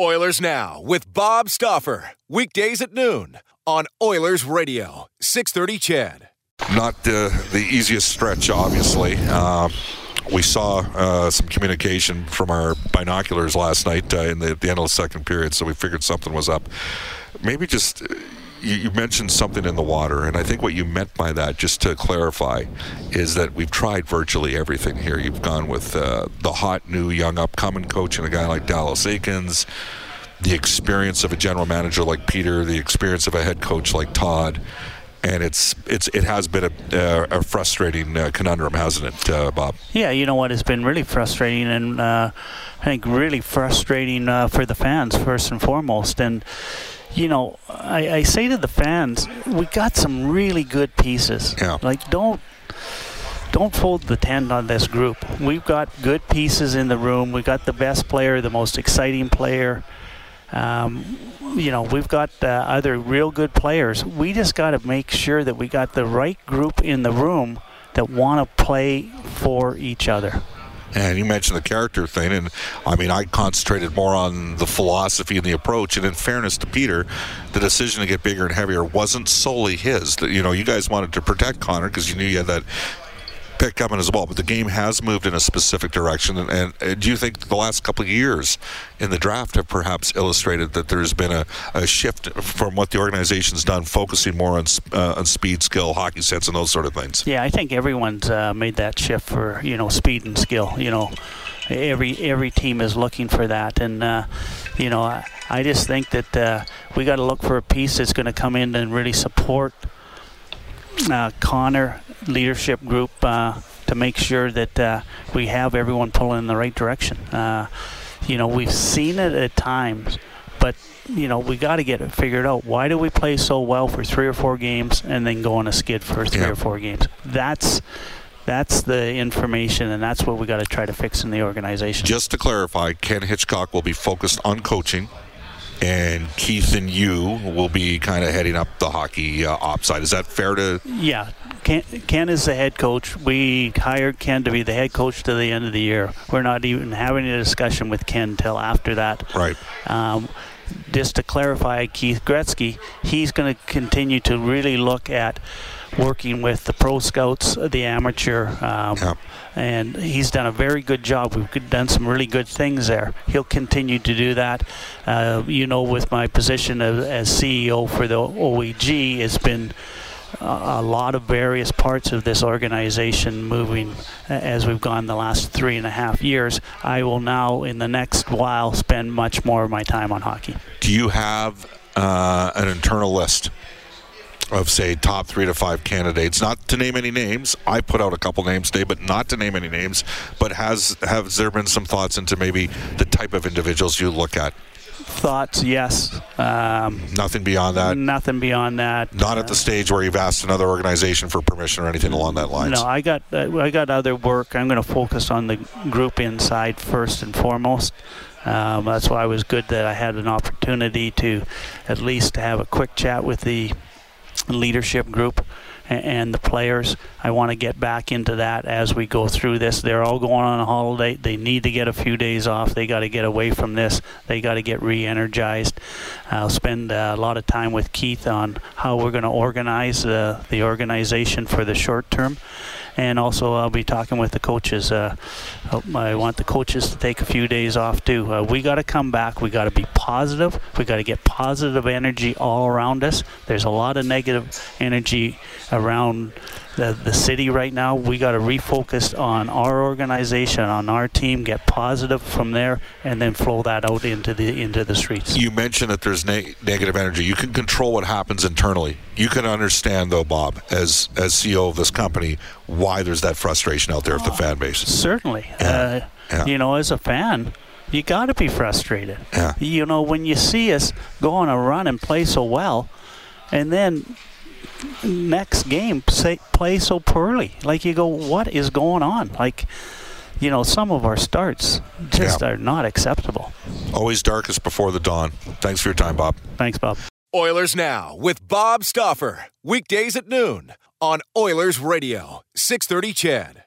Oilers Now with Bob Stauffer. Weekdays at noon on Oilers Radio, 630 CHED. Not uh, the easiest stretch, obviously. Uh, we saw uh, some communication from our binoculars last night uh, in the, the end of the second period, so we figured something was up. Maybe just you, you, mentioned something in the water, and I think what you meant by that, just to clarify, is that we've tried virtually everything here. You've gone with uh, the hot new young upcoming coach and a guy like Dallas Eakins, the experience of a general manager like Peter, the experience of a head coach like Todd. And it's it's it has been a, a frustrating uh, conundrum, hasn't it, uh, Bob? Yeah, you know what It's been really frustrating, and uh, I think really frustrating uh, for the fans first and foremost. And you know, I, I say to the fans, we got some really good pieces. Yeah. Like, don't don't fold the tent on this group. We've got good pieces in the room. We've got the best player, the most exciting player. Um, you know, we've got uh, other real good players. We just got to make sure that we got the right group in the room that want to play for each other. And you mentioned the character thing, and I mean, I concentrated more on the philosophy and the approach. And in fairness to Peter, the decision to get bigger and heavier wasn't solely his. You know, you guys wanted to protect Connor because you knew you had that pick coming as well. But the game has moved in a specific direction. And, and, and, do you think the last couple of years in the draft have perhaps illustrated that there's been a, a shift from what the organization's done, focusing more on uh, on speed, skill, hockey sense, and those sort of things? Yeah, I think everyone's uh, made that shift for you know speed and skill. You know, every every team is looking for that, and uh, you know, I, I, just think that uh, we got to look for a piece that's going to come in and really support uh, Connor leadership group uh, to make sure that uh, we have everyone pulling in the right direction. Uh, you know, we've seen it at times, but you know, we got to get it figured out. Why do we play so well for three or four games and then go on a skid for three yeah. or four games? That's that's the information, and that's what we got to try to fix in the organization. Just to clarify, Ken Hitchcock will be focused on coaching and Keith and you will be kind of heading up the hockey uh, op side. Is that fair to? Yeah, Ken, Ken, is the head coach. We hired Ken to be the head coach to the end of the year. We're not even having a discussion with Ken until after that. Right. Um, just to clarify, Keith Gretzky, he's going to continue to really look at working with the pro scouts, the amateur, um, yeah. and he's done a very good job. We've done some really good things there. He'll continue to do that. Uh, you know, with my position as, as CEO for the OEG, it's been a lot of various parts of this organization moving as we've gone the last three and a half years. I will now, in the next while, spend much more of my time on hockey. Do you have uh, an internal list of say top three to five candidates. Not to name any names. I put out a couple names today, but not to name any names. But has has there been some thoughts into maybe the type of individuals you look at? Thoughts, yes. Um, nothing beyond that. Nothing beyond that. Not at the stage where you've asked another organization for permission or anything along that line. No, I got uh, I got other work. I'm going to focus on the group inside first and foremost. Um, that's why it was good that I had an opportunity to at least have a quick chat with the leadership group and, the players. I want to get back into that as we go through this. They're all going on a holiday. They need to get a few days off. They got to get away from this. They got to get re-energized. I'll spend a lot of time with Keith on how we're going to organize uh, the organization for the short term and also I'll be talking with the coaches. Uh, I want the coaches to take a few days off too. Uh, we got to come back. We got to be positive. We got to get positive energy all around us. There's a lot of negative energy around the, the city right now. We got to refocus on our organization, on our team, get positive from there, and then flow that out into the into the streets. You mentioned that there's ne- negative energy. You can control what happens internally. You can understand, though, Bob, as as CEO of this company, why there's that frustration out there with the fan base. Certainly, Yeah. uh, Yeah. you know, as a fan. You got to be frustrated. Yeah. You know, when you see us go on a run and play so well, and then next game say, play so poorly. Like you go, what is going on? Like, you know, some of our starts just Yeah. are not acceptable. Always darkest before the dawn. Thanks for your time, Bob. Thanks, Bob. Oilers Now with Bob Stauffer. Weekdays at noon on Oilers Radio, 630 CHED.